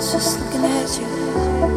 was just looking at you.